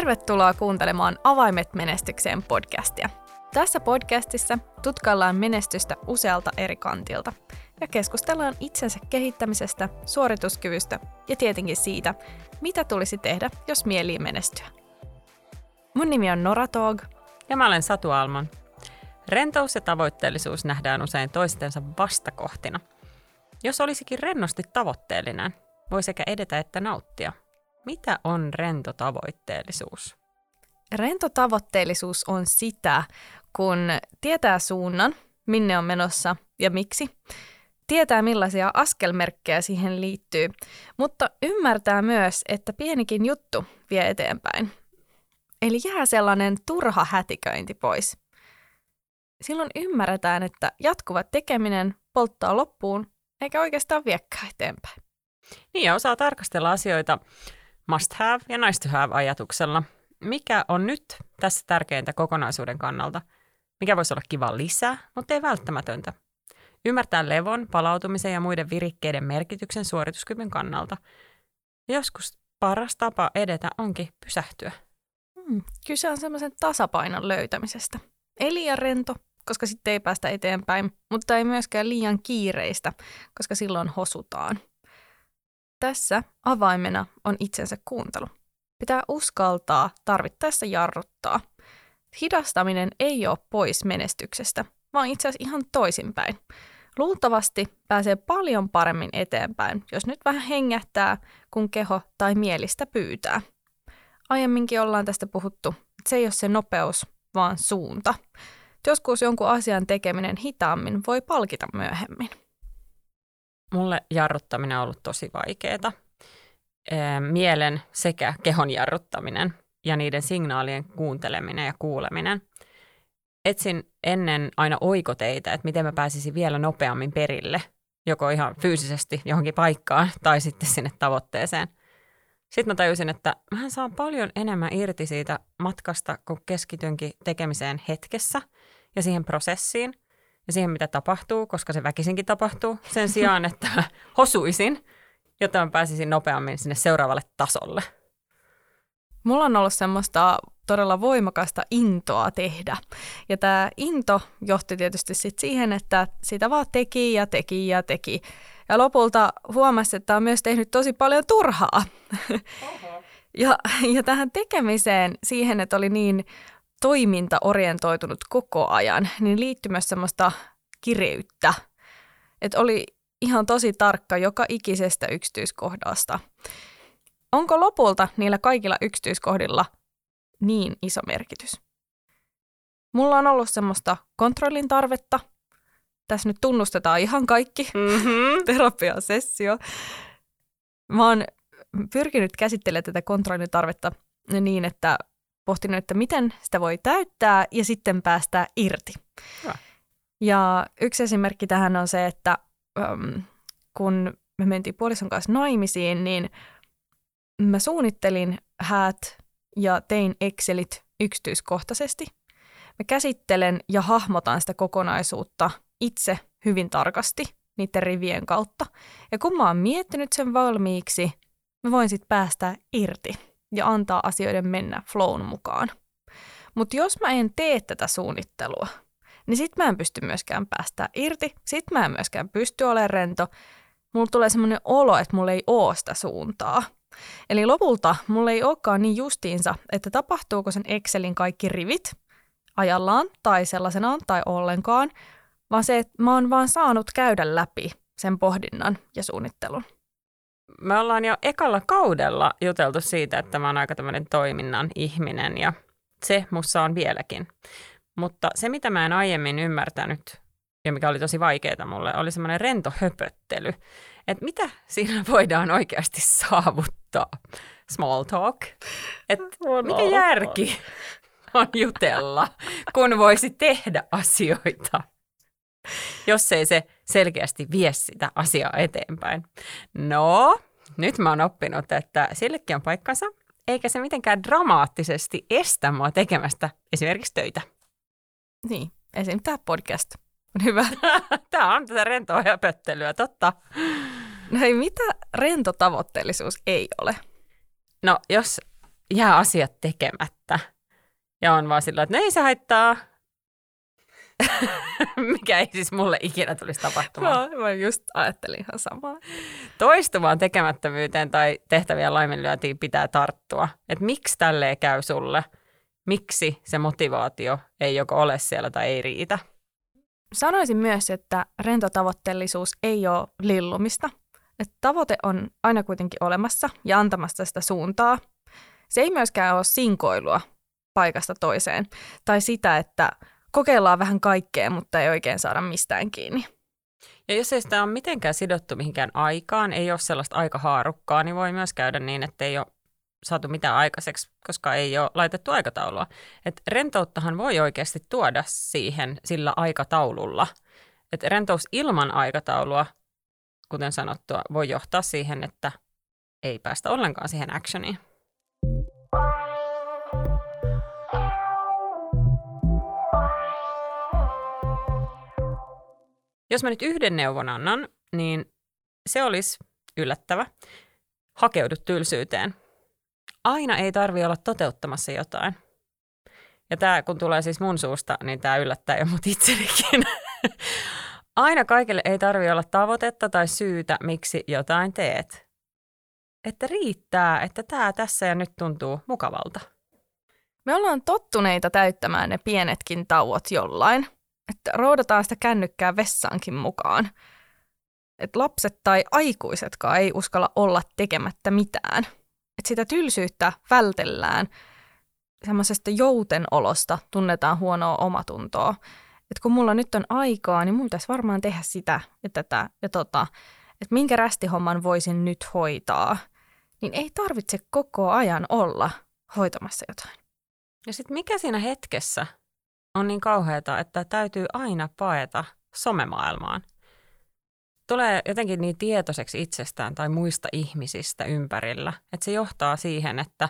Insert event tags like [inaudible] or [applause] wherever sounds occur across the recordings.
Tervetuloa kuuntelemaan Avaimet menestykseen podcastia. Tässä podcastissa tutkaillaan menestystä usealta eri kantilta ja keskustellaan itsensä kehittämisestä, suorituskyvystä ja tietenkin siitä, mitä tulisi tehdä, jos mielii menestyä. Mun nimi on Nora Tog. Ja mä olen Satu Alman. Rentous ja tavoitteellisuus nähdään usein toistensa vastakohtina. Jos olisikin rennosti tavoitteellinen, voi sekä edetä että nauttia. Mitä on rento tavoitteellisuus? Rento tavoitteellisuus on sitä, kun tietää suunnan, minne on menossa ja miksi, tietää millaisia askelmerkkejä siihen liittyy, mutta ymmärtää myös, että pienikin juttu vie eteenpäin. Eli jää sellainen turha hätiköinti pois. Silloin ymmärretään, että jatkuva tekeminen polttaa loppuun eikä oikeastaan viekään eteenpäin. Niin ja osaa tarkastella asioita must have ja nice to have ajatuksella. Mikä on nyt tässä tärkeintä kokonaisuuden kannalta? Mikä voisi olla kiva lisää, mutta ei välttämätöntä? Ymmärtää levon, palautumisen ja muiden virikkeiden merkityksen suorituskyvyn kannalta. Joskus paras tapa edetä onkin pysähtyä. Hmm, kyse on semmoisen tasapainon löytämisestä. Ei liian rento, koska sitten ei päästä eteenpäin, mutta ei myöskään liian kiireistä, koska silloin hosutaan. Tässä avaimena on itsensä kuuntelu. Pitää uskaltaa tarvittaessa jarruttaa. Hidastaminen ei ole pois menestyksestä, vaan itse asiassa ihan toisinpäin. Luultavasti pääsee paljon paremmin eteenpäin, jos nyt vähän hengähtää, kun keho tai mielistä pyytää. Aiemminkin ollaan tästä puhuttu, että se ei ole se nopeus, vaan suunta. Joskus jonkun asian tekeminen hitaammin voi palkita myöhemmin. Mulle jarruttaminen on ollut tosi vaikeaa. Mielen sekä kehon jarruttaminen ja niiden signaalien kuunteleminen ja kuuleminen. Etsin ennen aina oikoteita, että miten mä pääsisin vielä nopeammin perille, joko ihan fyysisesti johonkin paikkaan tai sitten sinne tavoitteeseen. Sitten mä tajusin, että mä saan paljon enemmän irti siitä matkasta, kun keskitynkin tekemiseen hetkessä ja siihen prosessiin – ja siihen, mitä tapahtuu, koska se väkisinkin tapahtuu, sen sijaan, että [laughs] hosuisin, jotta mä pääsisin nopeammin sinne seuraavalle tasolle. Mulla on ollut semmoista todella voimakasta intoa tehdä. Ja tämä into johti tietysti sit siihen, että sitä vaan teki ja teki ja teki. Ja lopulta huomasi, että on myös tehnyt tosi paljon turhaa. [laughs] ja, ja tähän tekemiseen, siihen, että oli niin toimintaorientoitunut koko ajan, niin liittyi myös semmoista kireyttä. Että oli ihan tosi tarkka joka ikisestä yksityiskohdasta. Onko lopulta niillä kaikilla yksityiskohdilla niin iso merkitys? Mulla on ollut semmoista kontrollin tarvetta. Tässä nyt tunnustetaan ihan kaikki. [laughs] Mm-hmm. Terapiasessio. Mä oon pyrkinyt käsittelemään tätä kontrollin tarvetta niin, että pohtinut, että miten sitä voi täyttää ja sitten päästä irti. Ja, ja yksi esimerkki tähän on se, että um, kun me mentiin puolison kanssa naimisiin, niin mä suunnittelin häät ja tein Excelit yksityiskohtaisesti. Mä käsittelen ja hahmotan sitä kokonaisuutta itse hyvin tarkasti niiden rivien kautta. Ja kun mä oon miettinyt sen valmiiksi, mä voin sitten päästä irti ja antaa asioiden mennä flown mukaan. Mutta jos mä en tee tätä suunnittelua, niin sit mä en pysty myöskään päästä irti, sit mä en myöskään pysty olemaan rento. Mulla tulee semmoinen olo, että mulla ei oo sitä suuntaa. Eli lopulta mulla ei olekaan niin justiinsa, että tapahtuuko sen Excelin kaikki rivit ajallaan tai sellaisenaan tai ollenkaan, vaan se, että mä oon vaan saanut käydä läpi sen pohdinnan ja suunnittelun me ollaan jo ekalla kaudella juteltu siitä, että mä oon aika tämmöinen toiminnan ihminen ja se mussa on vieläkin. Mutta se, mitä mä en aiemmin ymmärtänyt ja mikä oli tosi vaikeaa mulle, oli semmoinen rento höpöttely. Että mitä siinä [laughs] voidaan oikeasti saavuttaa? Small talk. Että [laughs] mikä järki [laughs] on jutella, kun voisi tehdä asioita, jos ei se selkeästi vie sitä asiaa eteenpäin. No, nyt mä oon oppinut, että sillekin on paikkansa, eikä se mitenkään dramaattisesti estä mua tekemästä esimerkiksi töitä. Niin, esim. tämä podcast on hyvä. [laughs] tämä on tätä rentoa ja pöttelyä, totta. No hei, mitä rentotavoitteellisuus ei ole? No jos jää asiat tekemättä. Ja on vaan sillä, että no ei se haittaa. [laughs] Mikä ei siis mulle ikinä tulisi tapahtumaan. No, mä just ajattelin ihan samaa. Toistuvaan tekemättömyyteen tai tehtävien laiminlyöntiin pitää tarttua. Että miksi tälleen käy sulle? Miksi se motivaatio ei joko ole siellä tai ei riitä? Sanoisin myös, että rentotavoitteellisuus ei ole lillumista. Että tavoite on aina kuitenkin olemassa ja antamassa sitä suuntaa. Se ei myöskään ole sinkoilua paikasta toiseen tai sitä, että kokeillaan vähän kaikkea, mutta ei oikein saada mistään kiinni. Ja jos ei sitä ole mitenkään sidottu mihinkään aikaan, ei ole sellaista aikahaarukkaa, niin voi myös käydä niin, että ei ole saatu mitään aikaiseksi, koska ei ole laitettu aikataulua. Et rentouttahan voi oikeasti tuoda siihen sillä aikataululla. Et rentous ilman aikataulua, kuten sanottua, voi johtaa siihen, että ei päästä ollenkaan siihen actioniin. Jos mä nyt yhden neuvon annan, niin se olisi yllättävä. Hakeudu tylsyyteen. Aina ei tarvi olla toteuttamassa jotain. Ja tämä, kun tulee siis mun suusta, niin tämä yllättää jo mut itsenikin. [laughs] Aina kaikille ei tarvi olla tavoitetta tai syytä, miksi jotain teet. Että riittää, että tämä tässä ja nyt tuntuu mukavalta. Me ollaan tottuneita täyttämään ne pienetkin tauot jollain – että roudataan sitä kännykkää vessaankin mukaan. Että lapset tai aikuisetkaan ei uskalla olla tekemättä mitään. Että sitä tylsyyttä vältellään, semmoisesta joutenolosta tunnetaan huonoa omatuntoa. Että kun mulla nyt on aikaa, niin mun pitäisi varmaan tehdä sitä ja tätä ja tota. Että minkä rästihomman voisin nyt hoitaa. Niin ei tarvitse koko ajan olla hoitamassa jotain. Ja sitten mikä siinä hetkessä on niin kauheata, että täytyy aina paeta somemaailmaan. Tulee jotenkin niin tietoiseksi itsestään tai muista ihmisistä ympärillä, että se johtaa siihen, että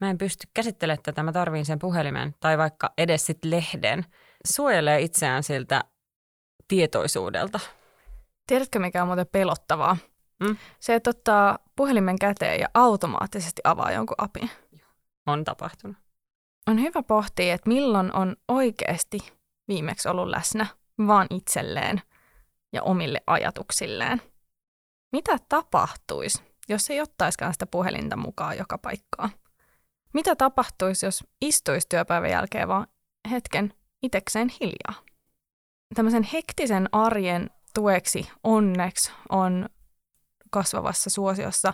mä en pysty käsittelemään tätä, mä tarviin sen puhelimen tai vaikka edes sit lehden. Suojelee itseään siltä tietoisuudelta. Tiedätkö, mikä on muuten pelottavaa? Mm? Se, että ottaa puhelimen käteen ja automaattisesti avaa jonkun apin. On tapahtunut on hyvä pohtia, että milloin on oikeasti viimeksi ollut läsnä vaan itselleen ja omille ajatuksilleen. Mitä tapahtuisi, jos ei ottaiskaan sitä puhelinta mukaan joka paikkaan? Mitä tapahtuisi, jos istuisi työpäivän jälkeen vaan hetken itekseen hiljaa? Tämmöisen hektisen arjen tueksi onneksi on kasvavassa suosiossa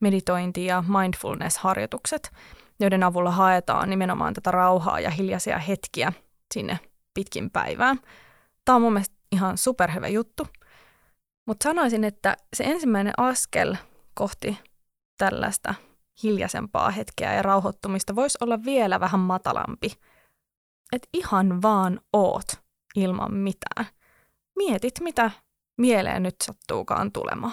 meditointi- ja mindfulness-harjoitukset – joiden avulla haetaan nimenomaan tätä rauhaa ja hiljaisia hetkiä sinne pitkin päivää. Tämä on mun mielestä ihan superhyvä juttu. Mutta sanoisin, että se ensimmäinen askel kohti tällaista hiljaisempaa hetkeä ja rauhoittumista voisi olla vielä vähän matalampi. Että ihan vaan oot ilman mitään. Mietit, mitä mieleen nyt sattuukaan tulemaan.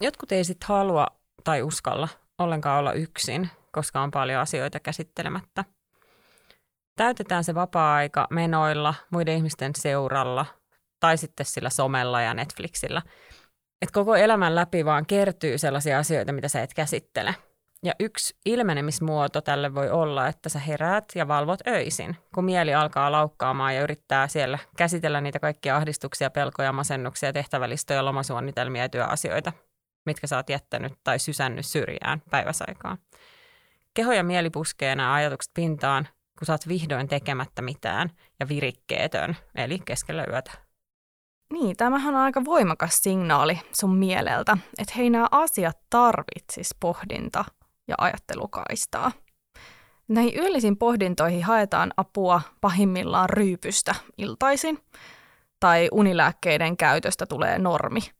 Jotkut ei sitten halua tai uskalla ollenkaan olla yksin, koska on paljon asioita käsittelemättä. Täytetään se vapaa-aika menoilla, muiden ihmisten seuralla tai sitten sillä somella ja Netflixillä. Et koko elämän läpi vaan kertyy sellaisia asioita, mitä sä et käsittele. Ja yksi ilmenemismuoto tälle voi olla, että sä heräät ja valvot öisin, kun mieli alkaa laukkaamaan ja yrittää siellä käsitellä niitä kaikkia ahdistuksia, pelkoja, masennuksia, tehtävälistoja, lomasuunnitelmia ja työasioita, mitkä sä oot jättänyt tai sysännyt syrjään päiväsaikaan. Keho ja mieli puskee nämä ajatukset pintaan, kun sä oot vihdoin tekemättä mitään ja virikkeetön, eli keskellä yötä. Niin, tämähän on aika voimakas signaali sun mieleltä, että hei nämä asiat tarvitsis pohdinta ja ajattelukaistaa. Näihin yöllisiin pohdintoihin haetaan apua pahimmillaan ryypystä iltaisin, tai unilääkkeiden käytöstä tulee normi –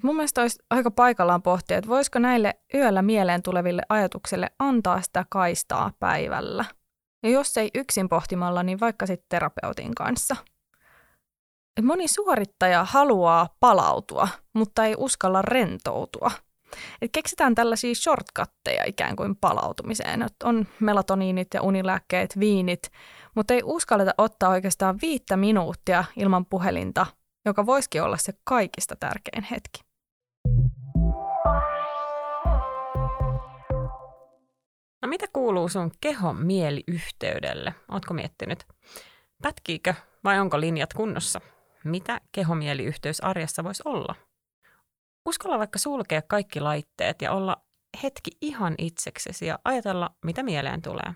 et mun mielestä olisi aika paikallaan pohtia, että voisiko näille yöllä mieleen tuleville ajatuksille antaa sitä kaistaa päivällä. Ja jos ei yksin pohtimalla, niin vaikka sitten terapeutin kanssa. Et moni suorittaja haluaa palautua, mutta ei uskalla rentoutua. Et keksitään tällaisia shortcutteja ikään kuin palautumiseen. Et on melatoniinit ja unilääkkeet, viinit, mutta ei uskalleta ottaa oikeastaan viittä minuuttia ilman puhelinta, joka voisikin olla se kaikista tärkein hetki. No mitä kuuluu sun kehon mieliyhteydelle? Ootko miettinyt? Pätkiikö vai onko linjat kunnossa? Mitä kehomieliyhteys arjessa voisi olla? Uskalla vaikka sulkea kaikki laitteet ja olla hetki ihan itseksesi ja ajatella, mitä mieleen tulee.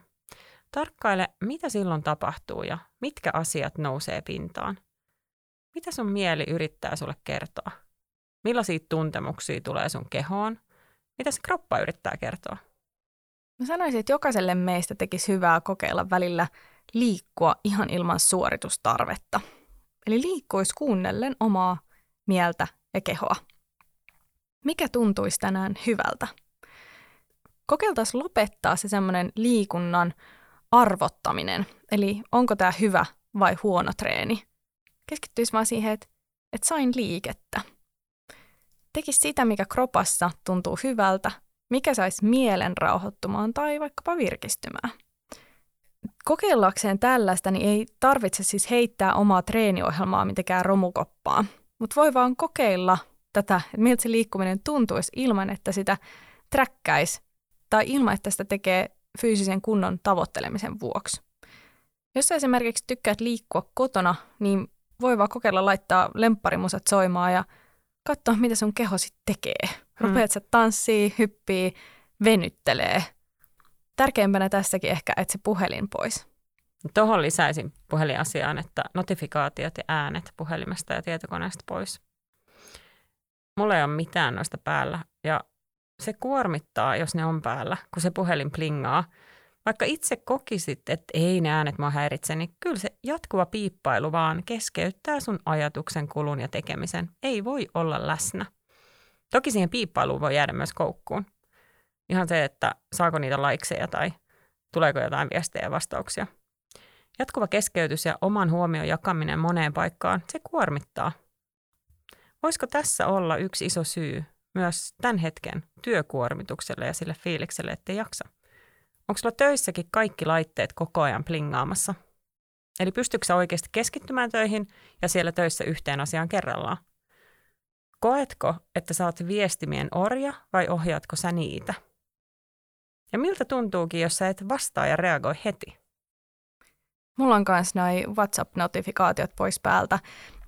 Tarkkaile, mitä silloin tapahtuu ja mitkä asiat nousee pintaan. Mitä sun mieli yrittää sulle kertoa? Millaisia tuntemuksia tulee sun kehoon? Mitä se kroppa yrittää kertoa? Mä sanoisin, että jokaiselle meistä tekisi hyvää kokeilla välillä liikkua ihan ilman suoritustarvetta. Eli liikkuisi kuunnellen omaa mieltä ja kehoa. Mikä tuntuisi tänään hyvältä? Kokeiltaisiin lopettaa se semmoinen liikunnan arvottaminen, eli onko tämä hyvä vai huono treeni. Keskittyisi vaan siihen, että, että sain liikettä. Tekisi sitä, mikä kropassa tuntuu hyvältä, mikä saisi mielen rauhoittumaan tai vaikkapa virkistymään. Kokeillakseen tällaista niin ei tarvitse siis heittää omaa treeniohjelmaa mitenkään romukoppaan, mutta voi vaan kokeilla tätä, että miltä se liikkuminen tuntuisi ilman, että sitä träkkäisi tai ilman, että sitä tekee fyysisen kunnon tavoittelemisen vuoksi. Jos sä esimerkiksi tykkäät liikkua kotona, niin voi vaan kokeilla laittaa lempparimusat soimaan ja katsoa, mitä sun keho sitten tekee. Hmm. Rupeat sä tanssii, hyppii, venyttelee. Tärkeimpänä tässäkin ehkä, että se puhelin pois. Tuohon lisäisin puhelinasiaan, että notifikaatiot ja äänet puhelimesta ja tietokoneesta pois. Mulla ei ole mitään noista päällä ja se kuormittaa, jos ne on päällä, kun se puhelin plingaa. Vaikka itse kokisit, että ei ne äänet mua häiritse, niin kyllä se jatkuva piippailu vaan keskeyttää sun ajatuksen kulun ja tekemisen. Ei voi olla läsnä. Toki siihen piippailuun voi jäädä myös koukkuun. Ihan se, että saako niitä laikseja tai tuleeko jotain viestejä ja vastauksia. Jatkuva keskeytys ja oman huomion jakaminen moneen paikkaan, se kuormittaa. Voisiko tässä olla yksi iso syy myös tämän hetken työkuormitukselle ja sille fiilikselle, ettei jaksa? Onko sulla töissäkin kaikki laitteet koko ajan plingaamassa? Eli pystyykö oikeasti keskittymään töihin ja siellä töissä yhteen asiaan kerrallaan? Koetko, että sä oot viestimien orja vai ohjaatko sä niitä? Ja miltä tuntuukin, jos sä et vastaa ja reagoi heti? Mulla on myös noin WhatsApp-notifikaatiot pois päältä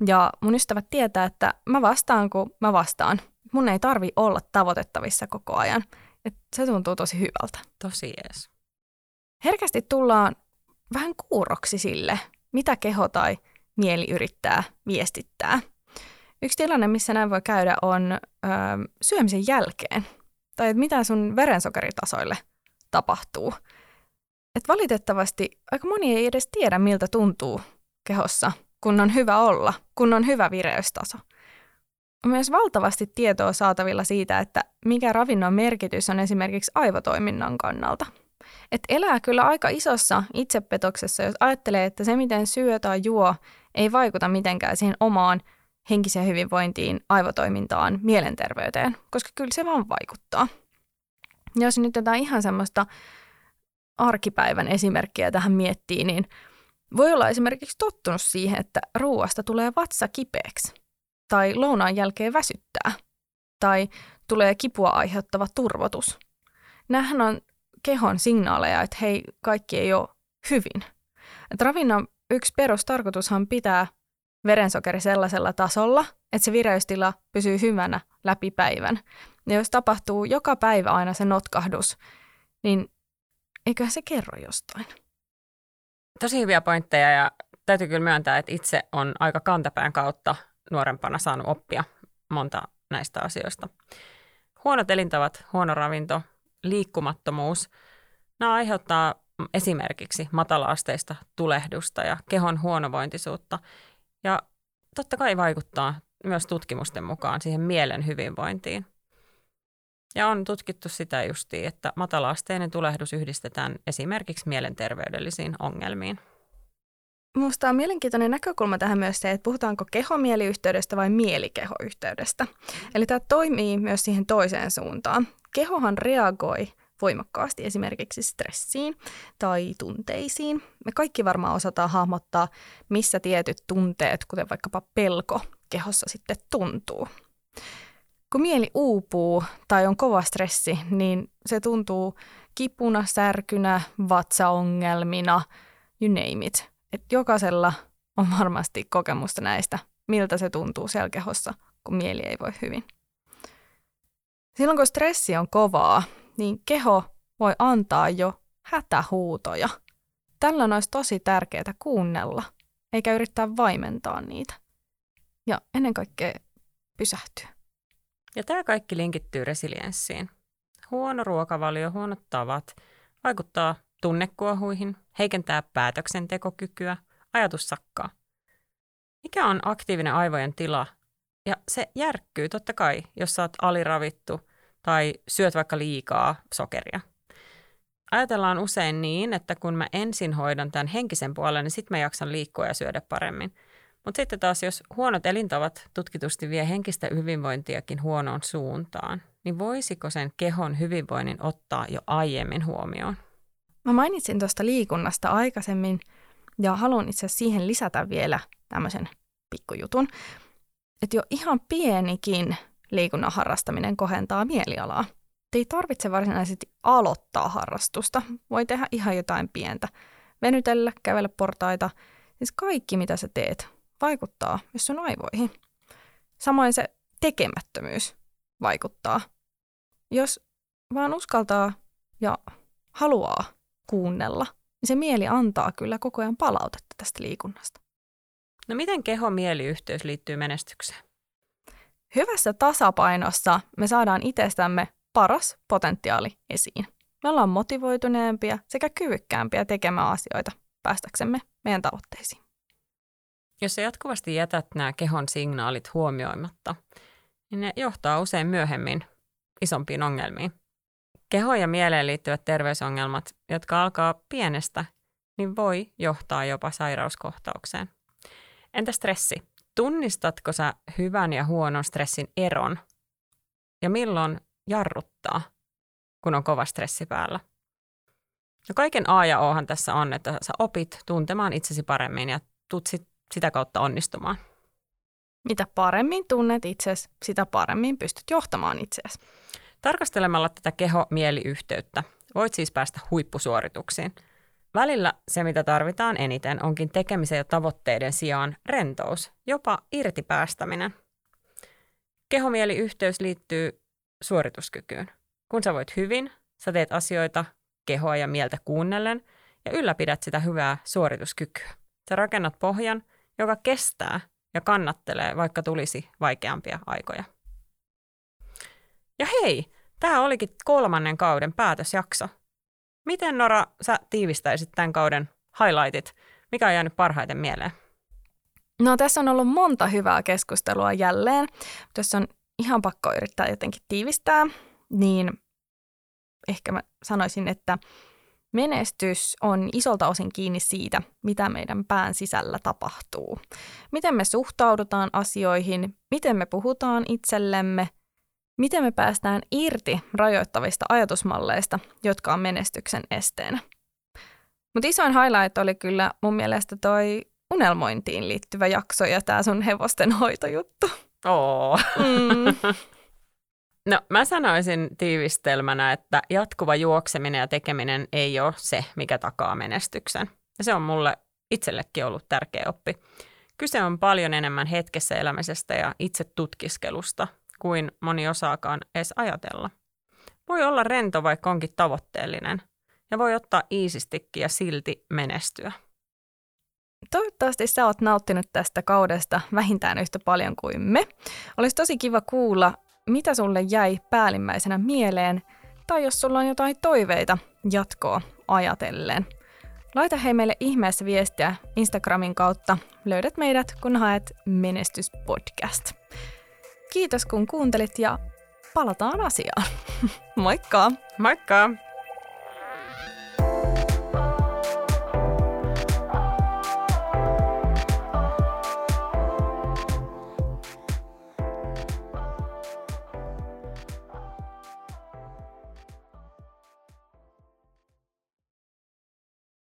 ja mun ystävät tietää, että mä vastaan, kun mä vastaan. Mun ei tarvi olla tavoitettavissa koko ajan. Et se tuntuu tosi hyvältä. Tosi jees. Herkästi tullaan vähän kuuroksi sille, mitä keho tai mieli yrittää viestittää. Yksi tilanne, missä näin voi käydä, on ö, syömisen jälkeen. Tai että mitä sun verensokeritasoille tapahtuu. Et valitettavasti aika moni ei edes tiedä, miltä tuntuu kehossa, kun on hyvä olla, kun on hyvä vireystaso. On myös valtavasti tietoa saatavilla siitä, että mikä ravinnon merkitys on esimerkiksi aivotoiminnan kannalta. Et elää kyllä aika isossa itsepetoksessa, jos ajattelee, että se miten syö tai juo ei vaikuta mitenkään siihen omaan henkiseen hyvinvointiin, aivotoimintaan, mielenterveyteen, koska kyllä se vaan vaikuttaa. Jos nyt jotain ihan semmoista arkipäivän esimerkkiä tähän miettii, niin voi olla esimerkiksi tottunut siihen, että ruoasta tulee vatsa kipeäksi tai lounaan jälkeen väsyttää tai tulee kipua aiheuttava turvotus. Nämähän on kehon signaaleja, että hei, kaikki ei ole hyvin. Et ravinnon yksi perustarkoitushan pitää verensokeri sellaisella tasolla, että se vireystila pysyy hyvänä läpi päivän. Ja jos tapahtuu joka päivä aina se notkahdus, niin eiköhän se kerro jostain. Tosi hyviä pointteja ja täytyy kyllä myöntää, että itse on aika kantapään kautta nuorempana saanut oppia monta näistä asioista. Huonot elintavat, huono ravinto, liikkumattomuus, nämä aiheuttaa esimerkiksi matalaasteista tulehdusta ja kehon huonovointisuutta ja totta kai vaikuttaa myös tutkimusten mukaan siihen mielen hyvinvointiin. Ja on tutkittu sitä justiin, että matalaasteinen tulehdus yhdistetään esimerkiksi mielenterveydellisiin ongelmiin. Minusta on mielenkiintoinen näkökulma tähän myös se, että puhutaanko kehomieliyhteydestä vai mielikehoyhteydestä. Eli tämä toimii myös siihen toiseen suuntaan. Kehohan reagoi voimakkaasti esimerkiksi stressiin tai tunteisiin. Me kaikki varmaan osataan hahmottaa, missä tietyt tunteet, kuten vaikkapa pelko, kehossa sitten tuntuu. Kun mieli uupuu tai on kova stressi, niin se tuntuu kipuna, särkynä, vatsaongelmina, you name it. Et jokaisella on varmasti kokemusta näistä, miltä se tuntuu selkehossa, kun mieli ei voi hyvin. Silloin kun stressi on kovaa, niin keho voi antaa jo hätähuutoja. Tällöin olisi tosi tärkeää kuunnella, eikä yrittää vaimentaa niitä. Ja ennen kaikkea pysähtyä. Ja tämä kaikki linkittyy resilienssiin. Huono ruokavalio, huonot tavat vaikuttaa tunnekuohuihin, heikentää päätöksentekokykyä, ajatussakkaa. Mikä on aktiivinen aivojen tila? Ja se järkkyy totta kai, jos oot aliravittu tai syöt vaikka liikaa sokeria. Ajatellaan usein niin, että kun mä ensin hoidan tämän henkisen puolen, niin sitten mä jaksan liikkua ja syödä paremmin. Mutta sitten taas, jos huonot elintavat tutkitusti vie henkistä hyvinvointiakin huonoon suuntaan, niin voisiko sen kehon hyvinvoinnin ottaa jo aiemmin huomioon? Mä mainitsin tuosta liikunnasta aikaisemmin ja haluan itse asiassa siihen lisätä vielä tämmöisen pikkujutun, että jo ihan pienikin liikunnan harrastaminen kohentaa mielialaa. Ei tarvitse varsinaisesti aloittaa harrastusta. Voi tehdä ihan jotain pientä. Venytellä, kävellä portaita. Siis kaikki, mitä sä teet, vaikuttaa myös sun aivoihin. Samoin se tekemättömyys vaikuttaa. Jos vaan uskaltaa ja haluaa kuunnella, niin se mieli antaa kyllä koko ajan palautetta tästä liikunnasta. No miten keho-mieliyhteys liittyy menestykseen? Hyvässä tasapainossa me saadaan itsestämme paras potentiaali esiin. Me ollaan motivoituneempia sekä kyvykkäämpiä tekemään asioita päästäksemme meidän tavoitteisiin. Jos sä jatkuvasti jätät nämä kehon signaalit huomioimatta, niin ne johtaa usein myöhemmin isompiin ongelmiin. Keho ja mieleen liittyvät terveysongelmat, jotka alkaa pienestä, niin voi johtaa jopa sairauskohtaukseen. Entä stressi? Tunnistatko sä hyvän ja huonon stressin eron? Ja milloin jarruttaa, kun on kova stressi päällä? No kaiken A ja Ohan tässä on, että sä opit tuntemaan itsesi paremmin ja tuut sit sitä kautta onnistumaan. Mitä paremmin tunnet itsesi, sitä paremmin pystyt johtamaan itseäsi. Tarkastelemalla tätä keho-mieliyhteyttä voit siis päästä huippusuorituksiin. Välillä se, mitä tarvitaan eniten, onkin tekemisen ja tavoitteiden sijaan rentous, jopa irtipäästäminen. Kehomieliyhteys liittyy suorituskykyyn. Kun sä voit hyvin, sä teet asioita kehoa ja mieltä kuunnellen ja ylläpidät sitä hyvää suorituskykyä. Sä rakennat pohjan, joka kestää ja kannattelee, vaikka tulisi vaikeampia aikoja. Ja hei, tämä olikin kolmannen kauden päätösjakso. Miten Nora, sä tiivistäisit tämän kauden highlightit? Mikä on jäänyt parhaiten mieleen? No tässä on ollut monta hyvää keskustelua jälleen. Jos on ihan pakko yrittää jotenkin tiivistää, niin ehkä mä sanoisin, että menestys on isolta osin kiinni siitä, mitä meidän pään sisällä tapahtuu. Miten me suhtaudutaan asioihin, miten me puhutaan itsellemme, miten me päästään irti rajoittavista ajatusmalleista, jotka on menestyksen esteenä. Mutta isoin highlight oli kyllä mun mielestä toi unelmointiin liittyvä jakso ja tämä sun hevosten hoitojuttu. Oo. Mm. [laughs] No mä sanoisin tiivistelmänä, että jatkuva juokseminen ja tekeminen ei ole se, mikä takaa menestyksen. Ja se on mulle itsellekin ollut tärkeä oppi. Kyse on paljon enemmän hetkessä elämisestä ja itse tutkiskelusta kuin moni osaakaan edes ajatella. Voi olla rento, vaikka onkin tavoitteellinen. Ja voi ottaa iisistikin ja silti menestyä. Toivottavasti sä oot nauttinut tästä kaudesta vähintään yhtä paljon kuin me. Olisi tosi kiva kuulla, mitä sulle jäi päällimmäisenä mieleen, tai jos sulla on jotain toiveita jatkoa ajatellen. Laita hei meille ihmeessä viestiä Instagramin kautta. Löydät meidät, kun haet Menestyspodcast. Kiitos kun kuuntelit ja palataan asiaan. [laughs] Moikka! Moikka!